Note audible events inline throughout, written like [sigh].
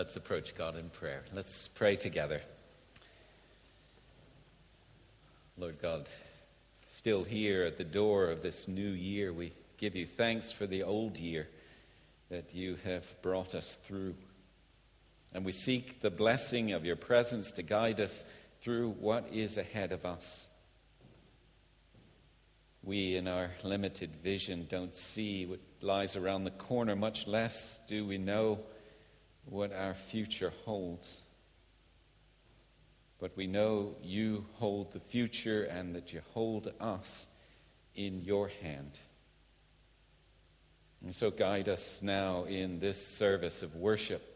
Let's approach God in prayer. Let's pray together. Lord God, still here at the door of this new year, we give you thanks for the old year that you have brought us through. And we seek the blessing of your presence to guide us through what is ahead of us. We, in our limited vision, don't see what lies around the corner, much less do we know what our future holds. But we know you hold the future and that you hold us in your hand. And so guide us now in this service of worship.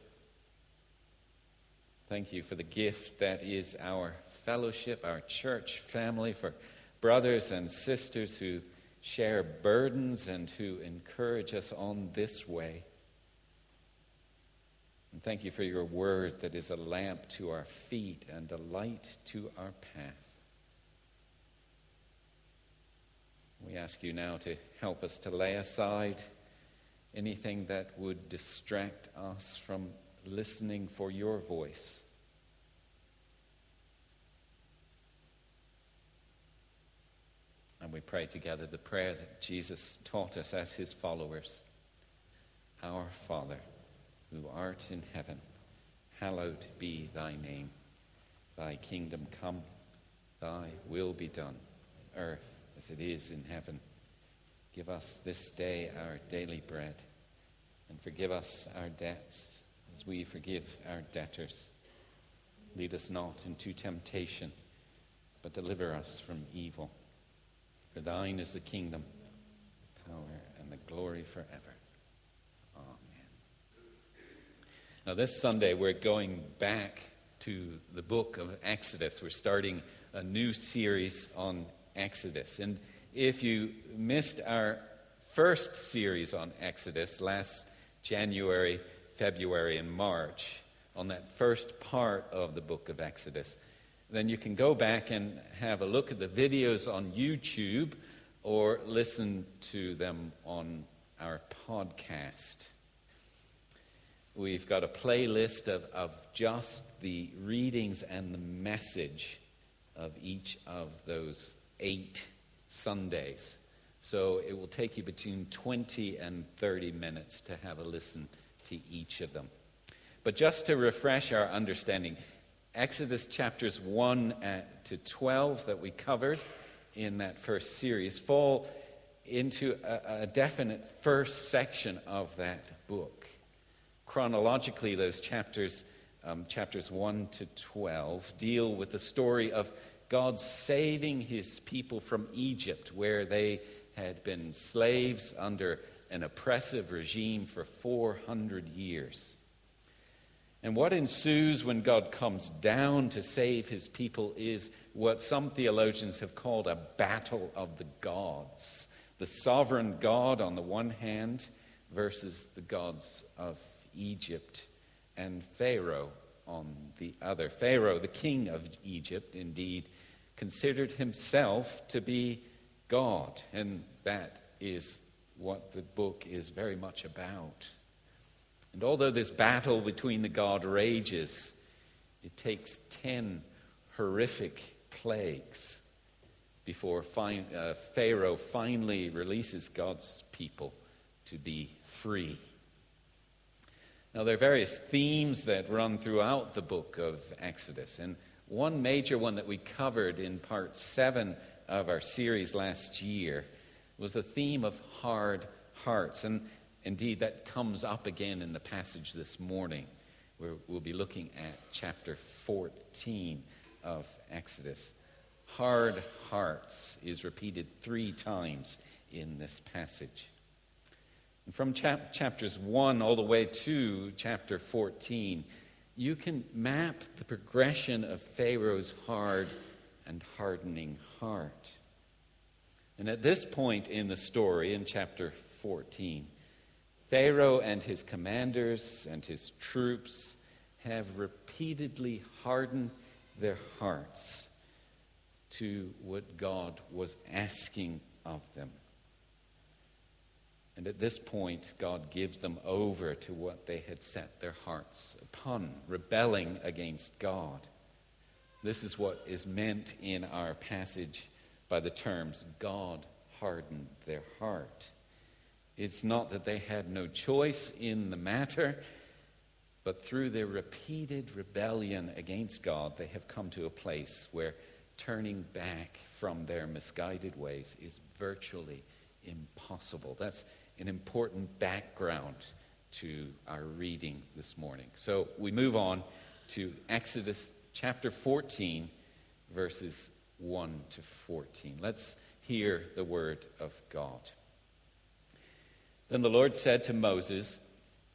Thank you for the gift that is our fellowship, our church family, for brothers and sisters who share burdens and who encourage us on this way. And thank you for your word that is a lamp to our feet and a light to our path. We ask you now to help us to lay aside anything that would distract us from listening for your voice. And we pray together the prayer that Jesus taught us as his followers Our Father, who art in heaven, hallowed be thy name. Thy kingdom come, thy will be done, earth as it is in heaven. Give us this day our daily bread, and forgive us our debts as we forgive our debtors. Lead us not into temptation, but deliver us from evil. For thine is the kingdom, the power, and the glory forever. Amen. Now, this Sunday, we're going back to the book of Exodus. We're starting a new series on Exodus. And if you missed our first series on Exodus last January, February, and March, on that first part of the book of Exodus, then you can go back and have a look at the videos on YouTube or listen to them on our podcast. We've got a playlist of, of just the readings and the message of each of those eight Sundays. So it will take you between 20 and 30 minutes to have a listen to each of them. But just to refresh our understanding, Exodus chapters 1 uh, to 12 that we covered in that first series fall into a, a definite first section of that book. Chronologically, those chapters, um, chapters 1 to 12, deal with the story of God saving his people from Egypt, where they had been slaves under an oppressive regime for 400 years. And what ensues when God comes down to save his people is what some theologians have called a battle of the gods. The sovereign God on the one hand versus the gods of Egypt and Pharaoh on the other. Pharaoh, the king of Egypt, indeed, considered himself to be God, and that is what the book is very much about. And although this battle between the God rages, it takes 10 horrific plagues before uh, Pharaoh finally releases God's people to be free. Now, there are various themes that run throughout the book of Exodus. And one major one that we covered in part seven of our series last year was the theme of hard hearts. And Indeed, that comes up again in the passage this morning, where we'll be looking at chapter 14 of Exodus. Hard hearts is repeated three times in this passage. From chap- chapters 1 all the way to chapter 14, you can map the progression of Pharaoh's hard and hardening heart. And at this point in the story, in chapter 14, Pharaoh and his commanders and his troops have repeatedly hardened their hearts to what God was asking of them. And at this point, God gives them over to what they had set their hearts upon, rebelling against God. This is what is meant in our passage by the terms God hardened their heart. It's not that they had no choice in the matter, but through their repeated rebellion against God, they have come to a place where turning back from their misguided ways is virtually impossible. That's an important background to our reading this morning. So we move on to Exodus chapter 14, verses 1 to 14. Let's hear the word of God. Then the Lord said to Moses,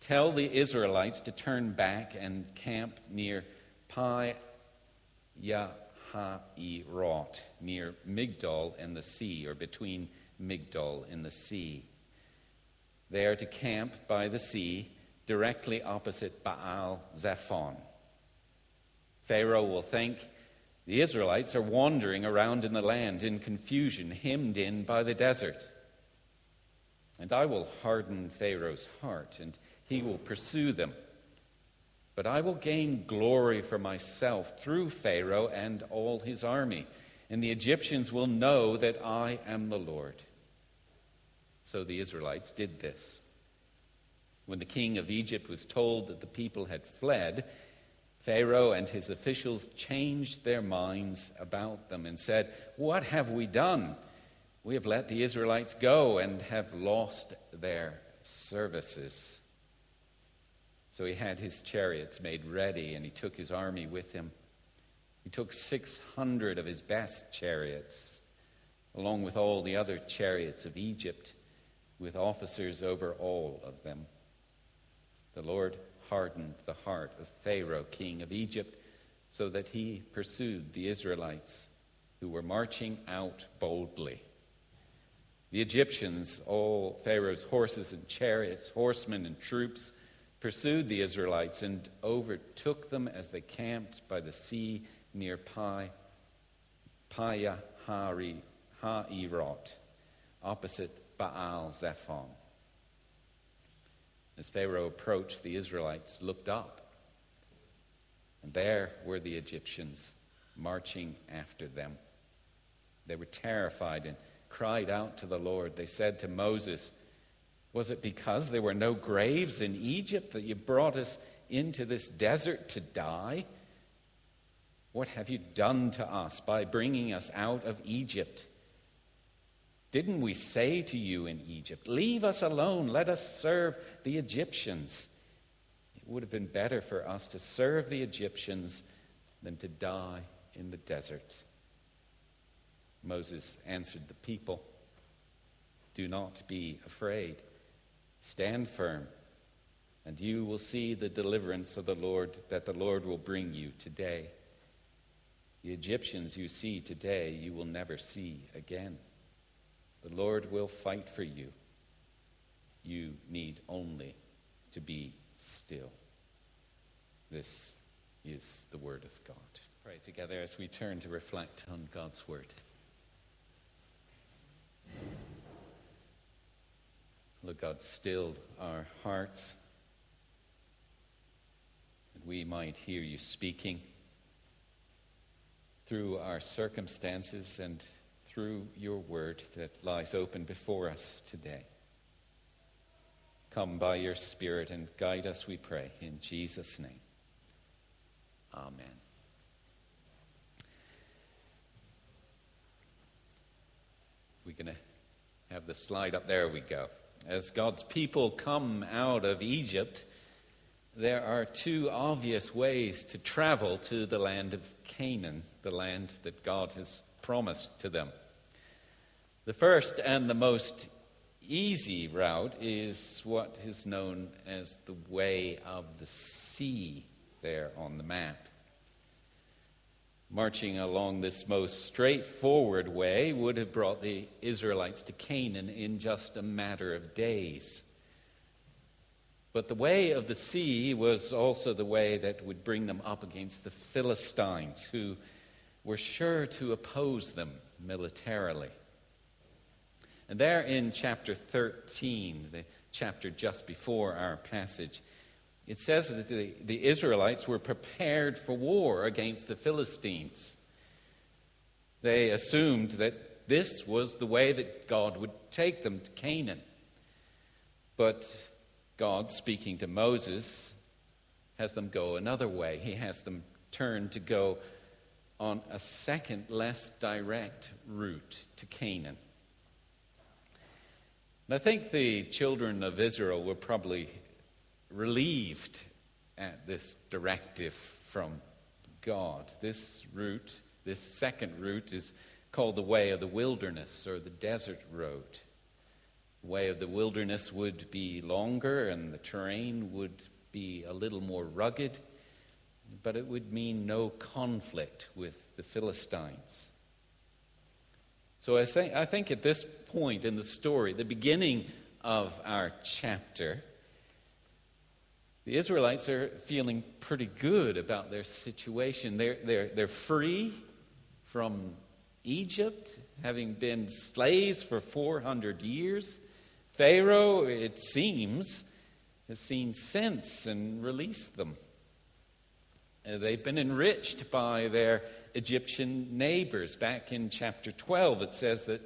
Tell the Israelites to turn back and camp near Pi Yahirot, near Migdol and the sea, or between Migdol and the sea. They are to camp by the sea, directly opposite Baal Zephon. Pharaoh will think the Israelites are wandering around in the land in confusion, hemmed in by the desert. And I will harden Pharaoh's heart, and he will pursue them. But I will gain glory for myself through Pharaoh and all his army, and the Egyptians will know that I am the Lord. So the Israelites did this. When the king of Egypt was told that the people had fled, Pharaoh and his officials changed their minds about them and said, What have we done? We have let the Israelites go and have lost their services. So he had his chariots made ready and he took his army with him. He took 600 of his best chariots, along with all the other chariots of Egypt with officers over all of them. The Lord hardened the heart of Pharaoh, king of Egypt, so that he pursued the Israelites who were marching out boldly. The Egyptians, all Pharaoh's horses and chariots, horsemen and troops, pursued the Israelites and overtook them as they camped by the sea near Pi, Paya Ha'irot, opposite Baal Zephon. As Pharaoh approached, the Israelites looked up, and there were the Egyptians marching after them. They were terrified and cried out to the Lord. They said to Moses, Was it because there were no graves in Egypt that you brought us into this desert to die? What have you done to us by bringing us out of Egypt? Didn't we say to you in Egypt, Leave us alone, let us serve the Egyptians? It would have been better for us to serve the Egyptians than to die in the desert. Moses answered the people, Do not be afraid. Stand firm, and you will see the deliverance of the Lord that the Lord will bring you today. The Egyptians you see today, you will never see again. The Lord will fight for you. You need only to be still. This is the Word of God. Pray together as we turn to reflect on God's Word. Lord God, still our hearts that we might hear you speaking through our circumstances and through your word that lies open before us today. Come by your Spirit and guide us, we pray, in Jesus' name. Amen. We're going to have the slide up. There we go. As God's people come out of Egypt, there are two obvious ways to travel to the land of Canaan, the land that God has promised to them. The first and the most easy route is what is known as the way of the sea there on the map. Marching along this most straightforward way would have brought the Israelites to Canaan in just a matter of days. But the way of the sea was also the way that would bring them up against the Philistines, who were sure to oppose them militarily. And there in chapter 13, the chapter just before our passage, it says that the, the Israelites were prepared for war against the Philistines. They assumed that this was the way that God would take them to Canaan. But God, speaking to Moses, has them go another way. He has them turn to go on a second, less direct route to Canaan. And I think the children of Israel were probably relieved at this directive from God. This route, this second route, is called the way of the wilderness or the desert road. The way of the wilderness would be longer and the terrain would be a little more rugged but it would mean no conflict with the Philistines. So I, say, I think at this point in the story, the beginning of our chapter, the Israelites are feeling pretty good about their situation. They're, they're, they're free from Egypt, having been slaves for 400 years. Pharaoh, it seems, has seen sense and released them. Uh, they've been enriched by their Egyptian neighbors. Back in chapter 12, it says that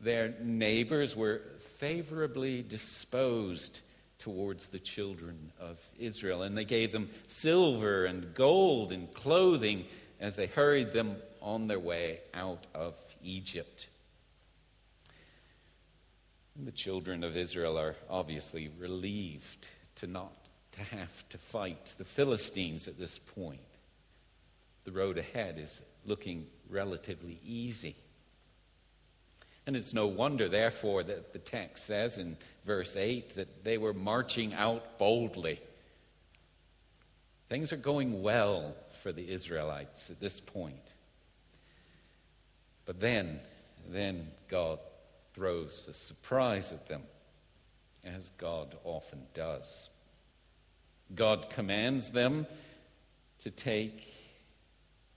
their neighbors were favorably disposed towards the children of Israel, and they gave them silver and gold and clothing as they hurried them on their way out of Egypt. And the children of Israel are obviously relieved to not to have to fight the Philistines at this point. The road ahead is looking relatively easy. And it's no wonder, therefore, that the text says in verse 8 that they were marching out boldly. Things are going well for the Israelites at this point. But then, then God throws a surprise at them, as God often does. God commands them to take,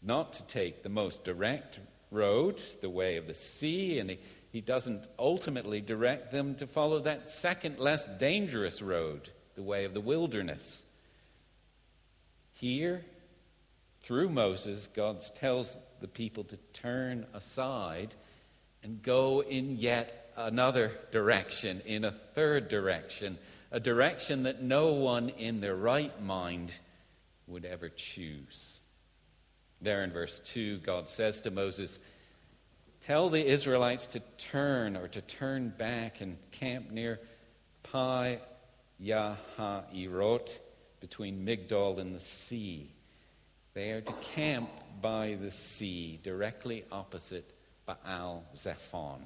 not to take the most direct road, the way of the sea, and he, he doesn't ultimately direct them to follow that second, less dangerous road, the way of the wilderness. Here, through Moses, God tells the people to turn aside and go in yet another direction, in a third direction, a direction that no one in their right mind would ever choose. There in verse 2, God says to Moses, Tell the Israelites to turn or to turn back and camp near Pi Yahairot between Migdol and the sea. They are to camp by the sea, directly opposite Baal Zephon.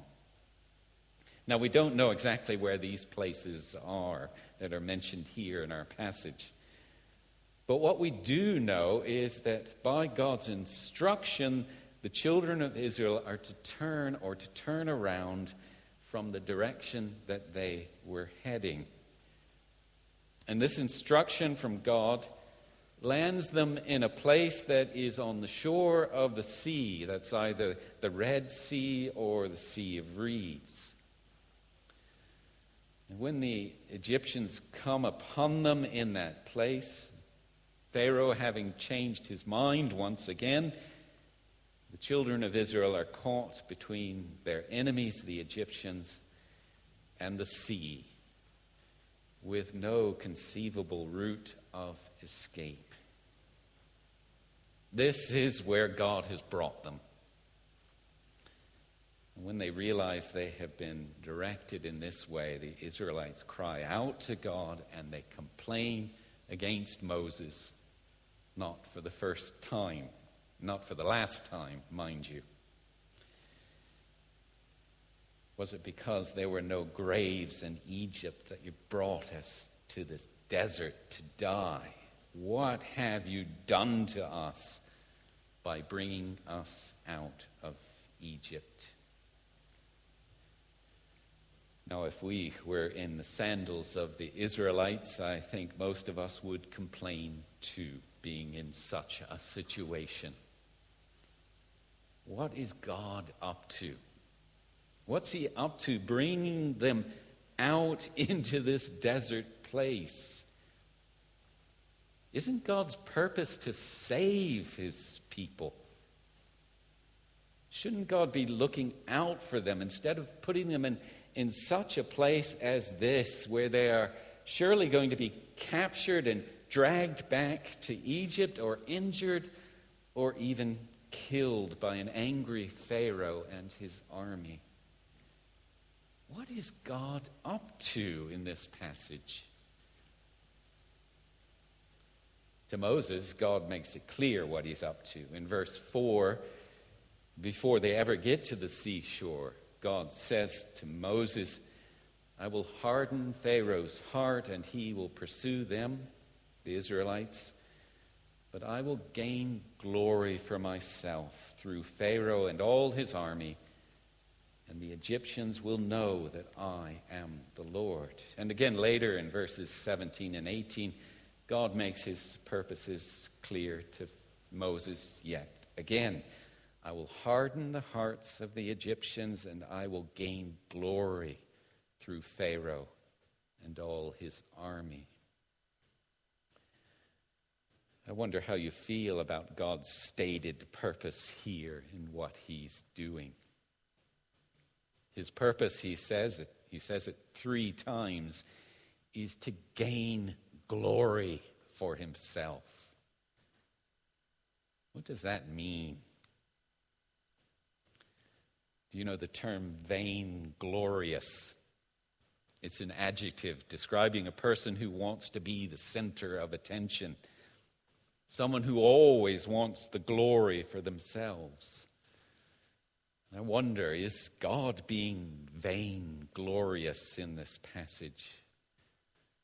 Now, we don't know exactly where these places are that are mentioned here in our passage. But what we do know is that by God's instruction, the children of Israel are to turn or to turn around from the direction that they were heading. And this instruction from God lands them in a place that is on the shore of the sea. That's either the Red Sea or the Sea of Reeds. And when the Egyptians come upon them in that place, Pharaoh having changed his mind once again, the children of Israel are caught between their enemies, the Egyptians, and the sea, with no conceivable route of escape. This is where God has brought them. When they realize they have been directed in this way, the Israelites cry out to God and they complain against Moses, not for the first time, not for the last time, mind you. Was it because there were no graves in Egypt that you brought us to this desert to die? What have you done to us by bringing us out of Egypt? Now, if we were in the sandals of the Israelites, I think most of us would complain too, being in such a situation. What is God up to? What's he up to bringing them out [laughs] into this desert place? Isn't God's purpose to save his people? Shouldn't God be looking out for them instead of putting them in, in such a place as this, where they are surely going to be captured and dragged back to Egypt or injured or even killed by an angry Pharaoh and his army? What is God up to in this passage? To Moses, God makes it clear what he's up to. In verse 4, before they ever get to the seashore, God says to Moses, I will harden Pharaoh's heart and he will pursue them, the Israelites. But I will gain glory for myself through Pharaoh and all his army, and the Egyptians will know that I am the Lord. And again, later in verses 17 and 18, God makes his purposes clear to Moses yet again. I will harden the hearts of the Egyptians, and I will gain glory through Pharaoh and all his army. I wonder how you feel about God's stated purpose here in what he's doing. His purpose, he says it, he says it three times, is to gain glory for himself. What does that mean? Do you know the term vainglorious? It's an adjective describing a person who wants to be the center of attention, someone who always wants the glory for themselves. I wonder, is God being vainglorious in this passage?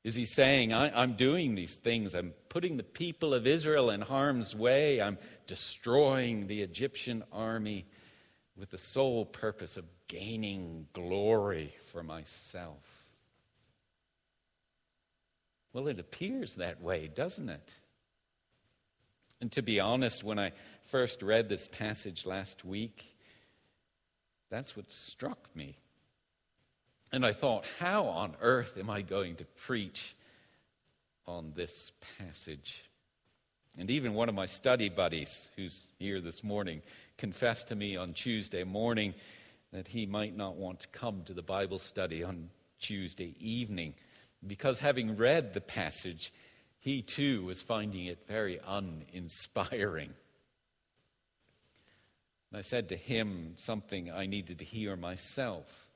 Is he saying, I, am doing these things, I'm putting the people of Israel in harm's way, I'm destroying the Egyptian army with the sole purpose of gaining glory for myself? Well, it appears that way, doesn't it? And to be honest, when I first read this passage last week, that's what struck me. And I thought, how on earth am I going to preach on this passage? And even one of my study buddies, who's here this morning, confessed to me on Tuesday morning that he might not want to come to the Bible study on Tuesday evening because having read the passage, he too was finding it very uninspiring. And I said to him something I needed to hear myself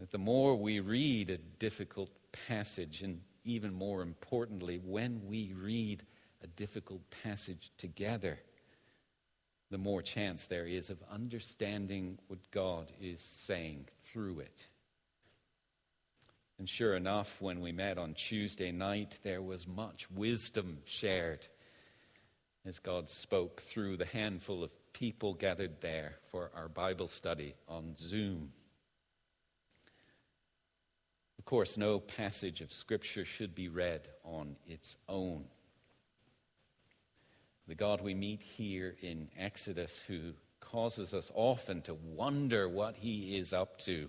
that the more we read a difficult passage, and even more importantly, when we read a difficult passage together, the more chance there is of understanding what God is saying through it. And sure enough, when we met on Tuesday night, there was much wisdom shared as God spoke through the handful of people gathered there for our Bible study on Zoom Of course, no passage of Scripture should be read on its own. The God we meet here in Exodus, who causes us often to wonder what he is up to,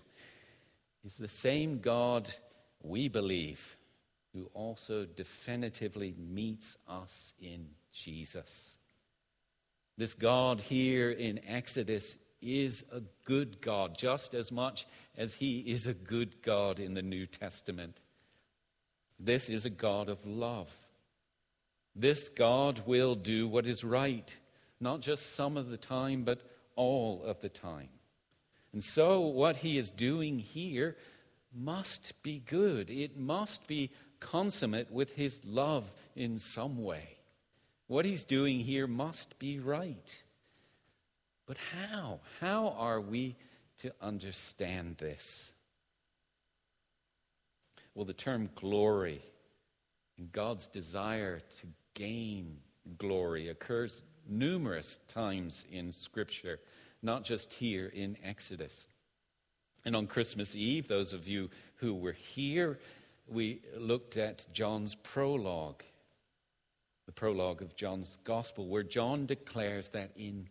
is the same God we believe who also definitively meets us in Jesus. This God here in Exodus is a good God, just as much as he is a good God in the New Testament. This is a God of love. This God will do what is right, not just some of the time, but all of the time. And so, what he is doing here must be good. It must be consummate with his love in some way. What he's doing here must be right. But how? How are we to understand this? Well, the term glory and God's desire to gain glory occurs numerous times in Scripture, not just here in Exodus. And on Christmas Eve, those of you who were here, we looked at John's prologue, the prologue of John's Gospel, where John declares that in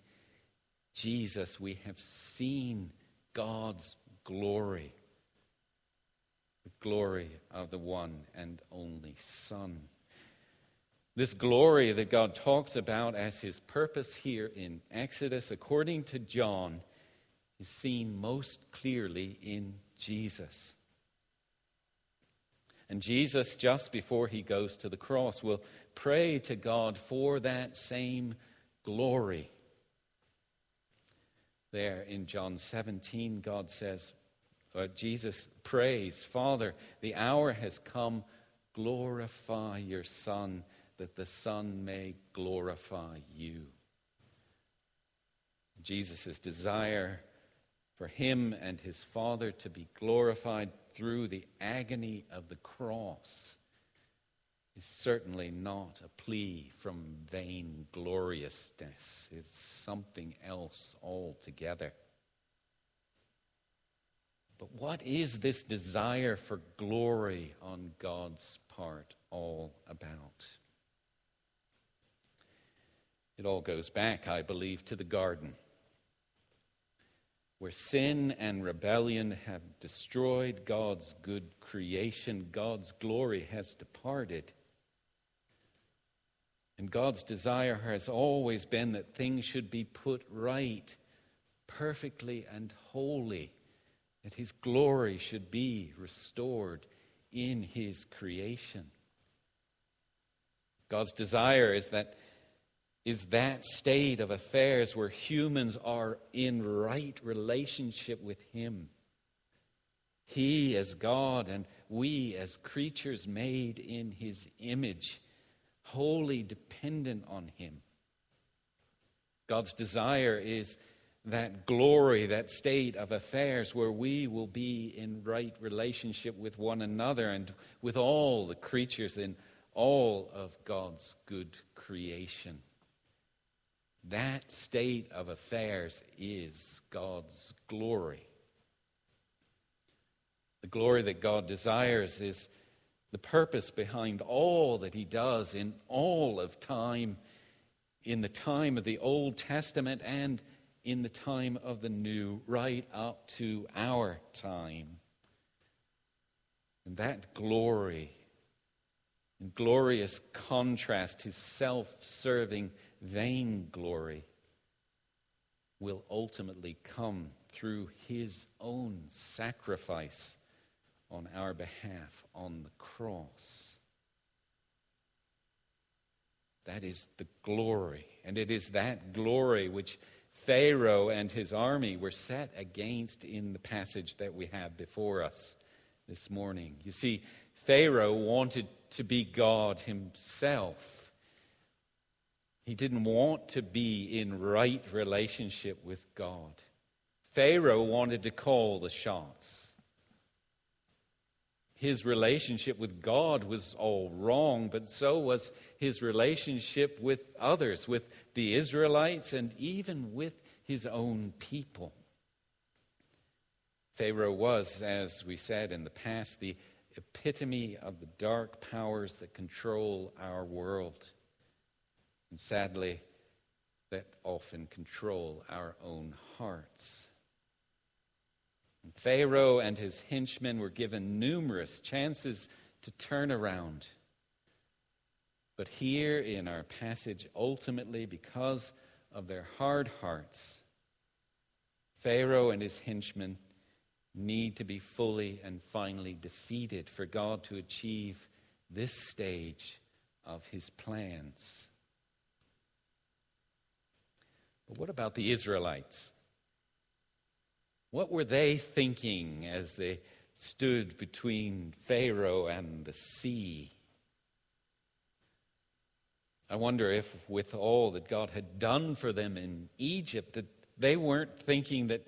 Jesus we have seen God's glory. The glory of the one and only Son. This glory that God talks about as his purpose here in Exodus, according to John, is seen most clearly in Jesus. And Jesus, just before he goes to the cross, will pray to God for that same glory. There in John 17, God says, uh, Jesus prays, Father, the hour has come, glorify your Son, that the Son may glorify you. Jesus' desire for him and his Father to be glorified through the agony of the cross is certainly not a plea from vain gloriousness. It's something else altogether. But what is this desire for glory on God's part all about? It all goes back, I believe, to the garden where sin and rebellion have destroyed God's good creation, God's glory has departed. And God's desire has always been that things should be put right, perfectly and wholly, that His glory should be restored in His creation. God's desire is that is that state of affairs where humans are in right relationship with Him. He as God and we as creatures made in His image, wholly dependent on Him. God's desire is that glory, that state of affairs where we will be in right relationship with one another and with all the creatures in all of God's good creation. That state of affairs is God's glory. The glory that God desires is the purpose behind all that He does in all of time, in the time of the Old Testament and in the time of the New, right up to our time. And that glory, in glorious contrast to self serving vainglory will ultimately come through his own sacrifice on our behalf on the cross. That is the glory. And it is that glory which Pharaoh and his army were set against in the passage that we have before us this morning. You see, Pharaoh wanted to be God himself. He didn't want to be in right relationship with God. Pharaoh wanted to call the shots. His relationship with God was all wrong, but so was his relationship with others, with the Israelites, and even with his own people. Pharaoh was, as we said in the past, the epitome of the dark powers that control our world and sadly, that often control our own hearts. And Pharaoh and his henchmen were given numerous chances to turn around. But here in our passage, ultimately, because of their hard hearts, Pharaoh and his henchmen need to be fully and finally defeated for God to achieve this stage of his plans. But what about the Israelites? What were they thinking as they stood between Pharaoh and the sea? I wonder if, with all that God had done for them in Egypt, that they weren't thinking that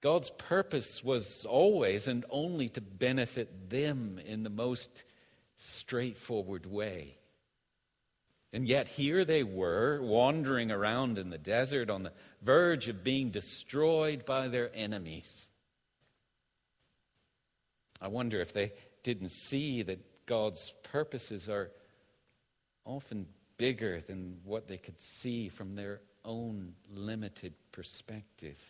God's purpose was always and only to benefit them in the most straightforward way. And yet here they were, wandering around in the desert on the verge of being destroyed by their enemies. I wonder if they didn't see that God's purposes are often bigger than what they could see from their own limited perspective.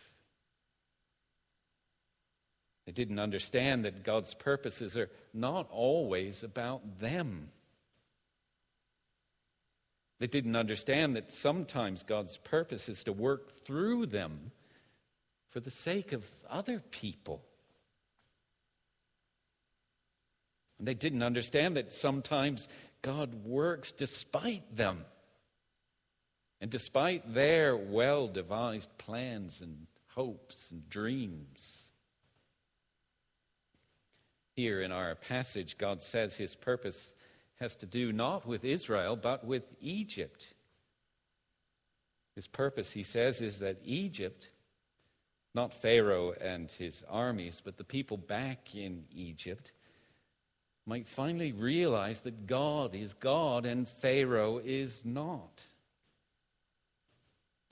They didn't understand that God's purposes are not always about them. They didn't understand that sometimes God's purpose is to work through them for the sake of other people. And they didn't understand that sometimes God works despite them and despite their well devised plans and hopes and dreams. Here in our passage, God says his purpose has to do not with Israel, but with Egypt. His purpose, he says, is that Egypt, not Pharaoh and his armies, but the people back in Egypt, might finally realize that God is God and Pharaoh is not.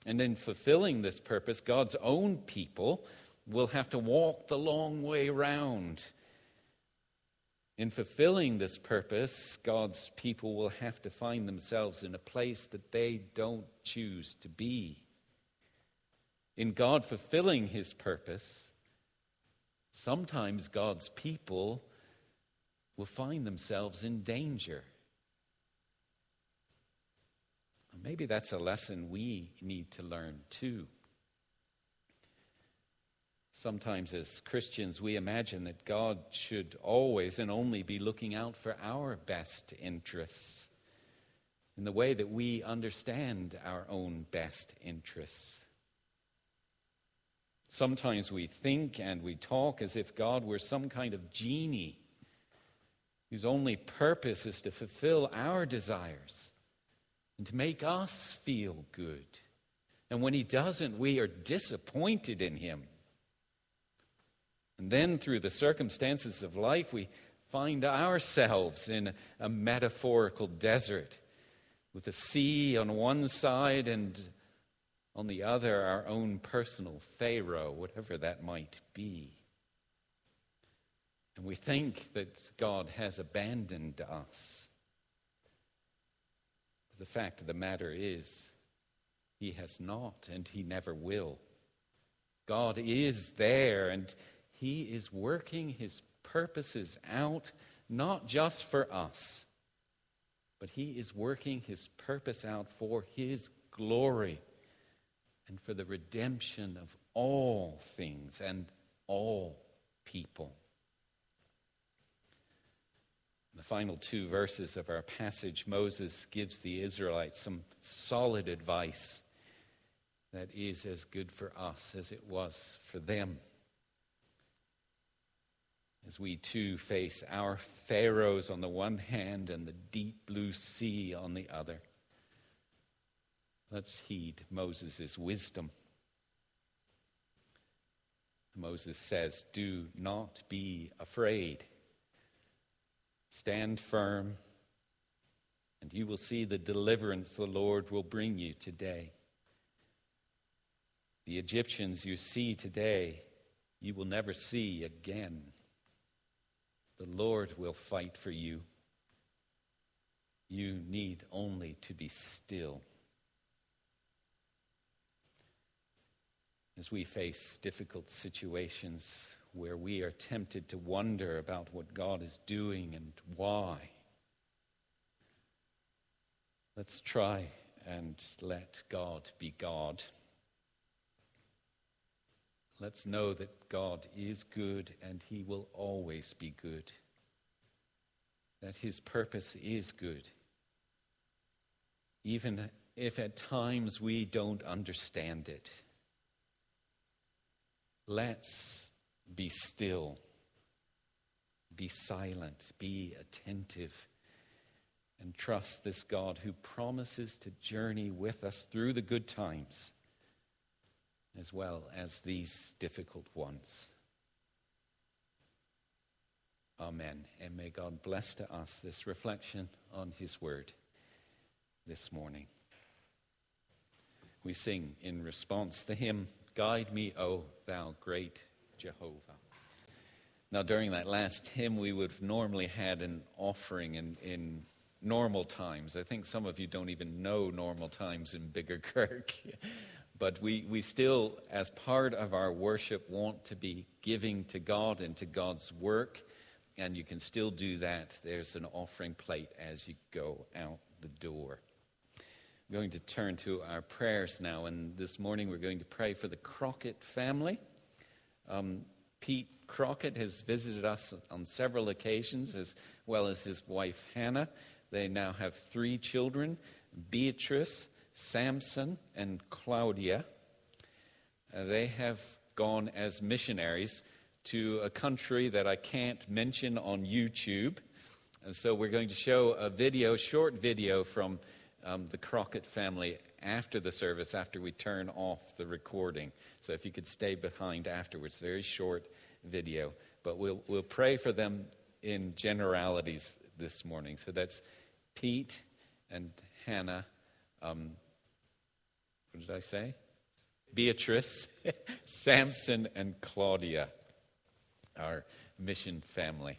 And in fulfilling this purpose, God's own people will have to walk the long way round in fulfilling this purpose, God's people will have to find themselves in a place that they don't choose to be. In God fulfilling his purpose, sometimes God's people will find themselves in danger. Maybe that's a lesson we need to learn too. Sometimes, as Christians, we imagine that God should always and only be looking out for our best interests in the way that we understand our own best interests. Sometimes we think and we talk as if God were some kind of genie whose only purpose is to fulfill our desires and to make us feel good. And when he doesn't, we are disappointed in him. And then through the circumstances of life, we find ourselves in a metaphorical desert with the sea on one side and on the other our own personal Pharaoh, whatever that might be. And we think that God has abandoned us. But the fact of the matter is, He has not, and He never will. God is there, and he is working His purposes out, not just for us, but He is working His purpose out for His glory and for the redemption of all things and all people. In the final two verses of our passage, Moses gives the Israelites some solid advice that is as good for us as it was for them as we too face our Pharaohs on the one hand and the deep blue sea on the other. Let's heed Moses' wisdom. Moses says, Do not be afraid. Stand firm, and you will see the deliverance the Lord will bring you today. The Egyptians you see today, you will never see again. The Lord will fight for you. You need only to be still. As we face difficult situations where we are tempted to wonder about what God is doing and why, let's try and let God be God. Let's know that God is good and he will always be good. That his purpose is good. Even if at times we don't understand it. Let's be still, be silent, be attentive, and trust this God who promises to journey with us through the good times as well as these difficult ones. Amen. And may God bless to us this reflection on His Word this morning. We sing in response the hymn, Guide Me, O Thou Great Jehovah. Now, during that last hymn, we would have normally had an offering in, in normal times. I think some of you don't even know normal times in Biggar Kirk. [laughs] but we, we still, as part of our worship, want to be giving to God and to God's work. And you can still do that. There's an offering plate as you go out the door. I'm going to turn to our prayers now. And this morning we're going to pray for the Crockett family. Um, Pete Crockett has visited us on several occasions, as well as his wife Hannah. They now have three children Beatrice, Samson, and Claudia. Uh, they have gone as missionaries to a country that I can't mention on YouTube. And so we're going to show a video, short video from um, the Crockett family after the service, after we turn off the recording. So if you could stay behind afterwards, very short video. But we'll, we'll pray for them in generalities this morning. So that's Pete and Hannah. Um, what did I say? Beatrice, [laughs] Samson, and Claudia, our mission family.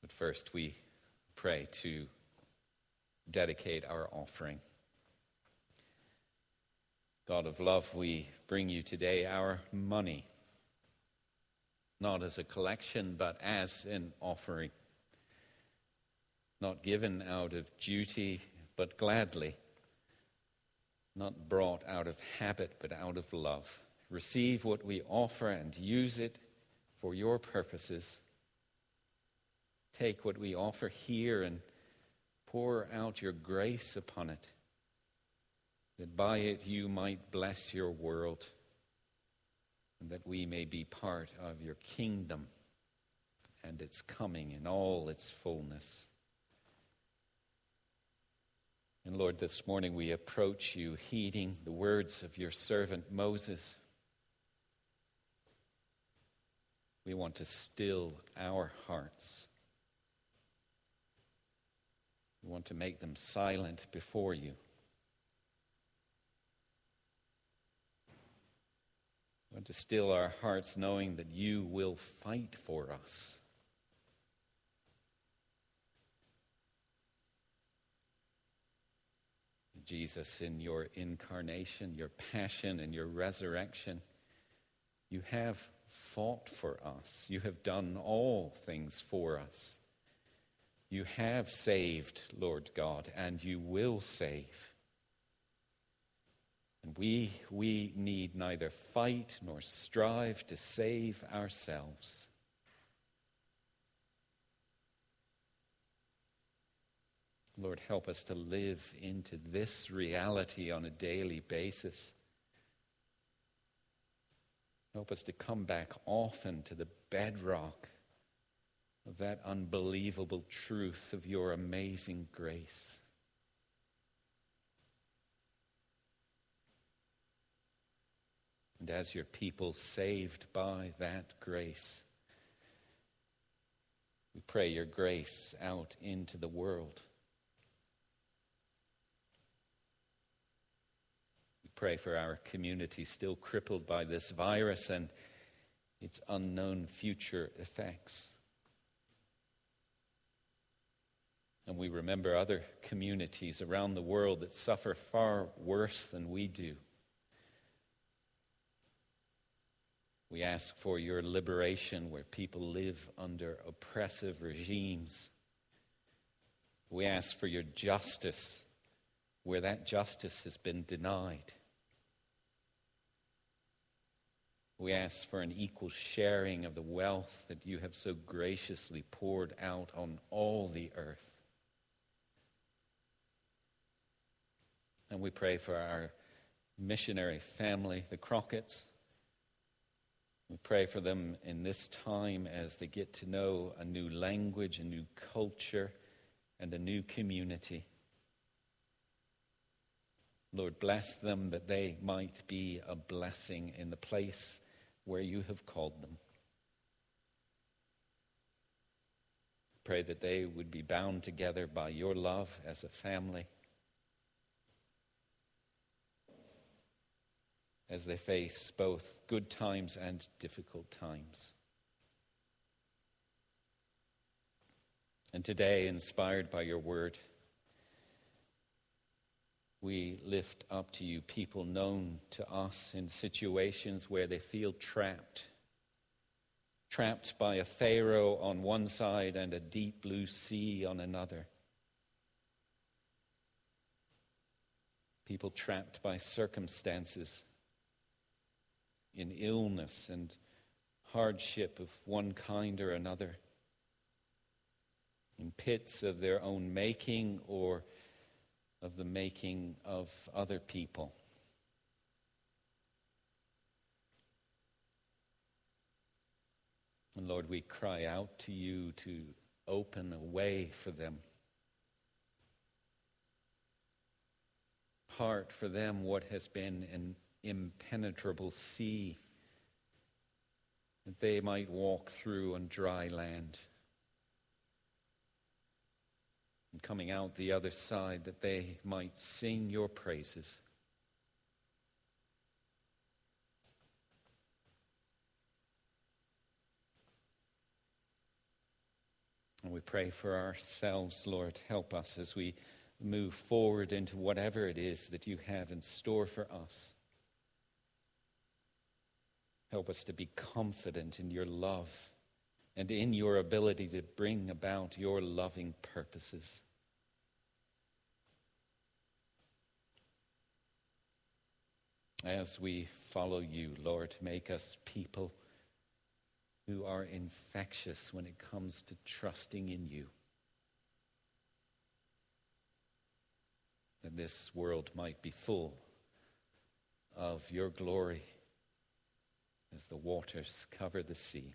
But first, we pray to dedicate our offering. God of love, we bring you today our money, not as a collection, but as an offering. Not given out of duty, but gladly. Not brought out of habit, but out of love. Receive what we offer and use it for your purposes. Take what we offer here and pour out your grace upon it, that by it you might bless your world, and that we may be part of your kingdom and its coming in all its fullness. And Lord, this morning we approach you heeding the words of your servant Moses. We want to still our hearts we want to make them silent before you. We want to still our hearts knowing that you will fight for us. Jesus, in your incarnation, your passion, and your resurrection, you have fought for us. You have done all things for us. You have saved, Lord God, and you will save. And we, we need neither fight nor strive to save ourselves. Lord, help us to live into this reality on a daily basis. Help us to come back often to the bedrock of that unbelievable truth of your amazing grace. And as your people saved by that grace, we pray your grace out into the world. Pray for our community still crippled by this virus and its unknown future effects. And we remember other communities around the world that suffer far worse than we do. We ask for your liberation where people live under oppressive regimes. We ask for your justice where that justice has been denied. We ask for an equal sharing of the wealth that you have so graciously poured out on all the earth. And we pray for our missionary family, the Crockett's. We pray for them in this time as they get to know a new language, a new culture, and a new community. Lord, bless them that they might be a blessing in the place where you have called them. Pray that they would be bound together by your love as a family. as they face both good times and difficult times. And today, inspired by your word, we lift up to you people known to us in situations where they feel trapped. Trapped by a Pharaoh on one side and a deep blue sea on another. People trapped by circumstances in illness and hardship of one kind or another, in pits of their own making or of the making of other people. And Lord, we cry out to you to open a way for them. Part for them what has been an impenetrable sea that they might walk through on dry land. And coming out the other side, that they might sing your praises. And we pray for ourselves, Lord. Help us as we move forward into whatever it is that you have in store for us. Help us to be confident in your love and in your ability to bring about your loving purposes. As we follow you, Lord, make us people who are infectious when it comes to trusting in you. That this world might be full of your glory as the waters cover the sea.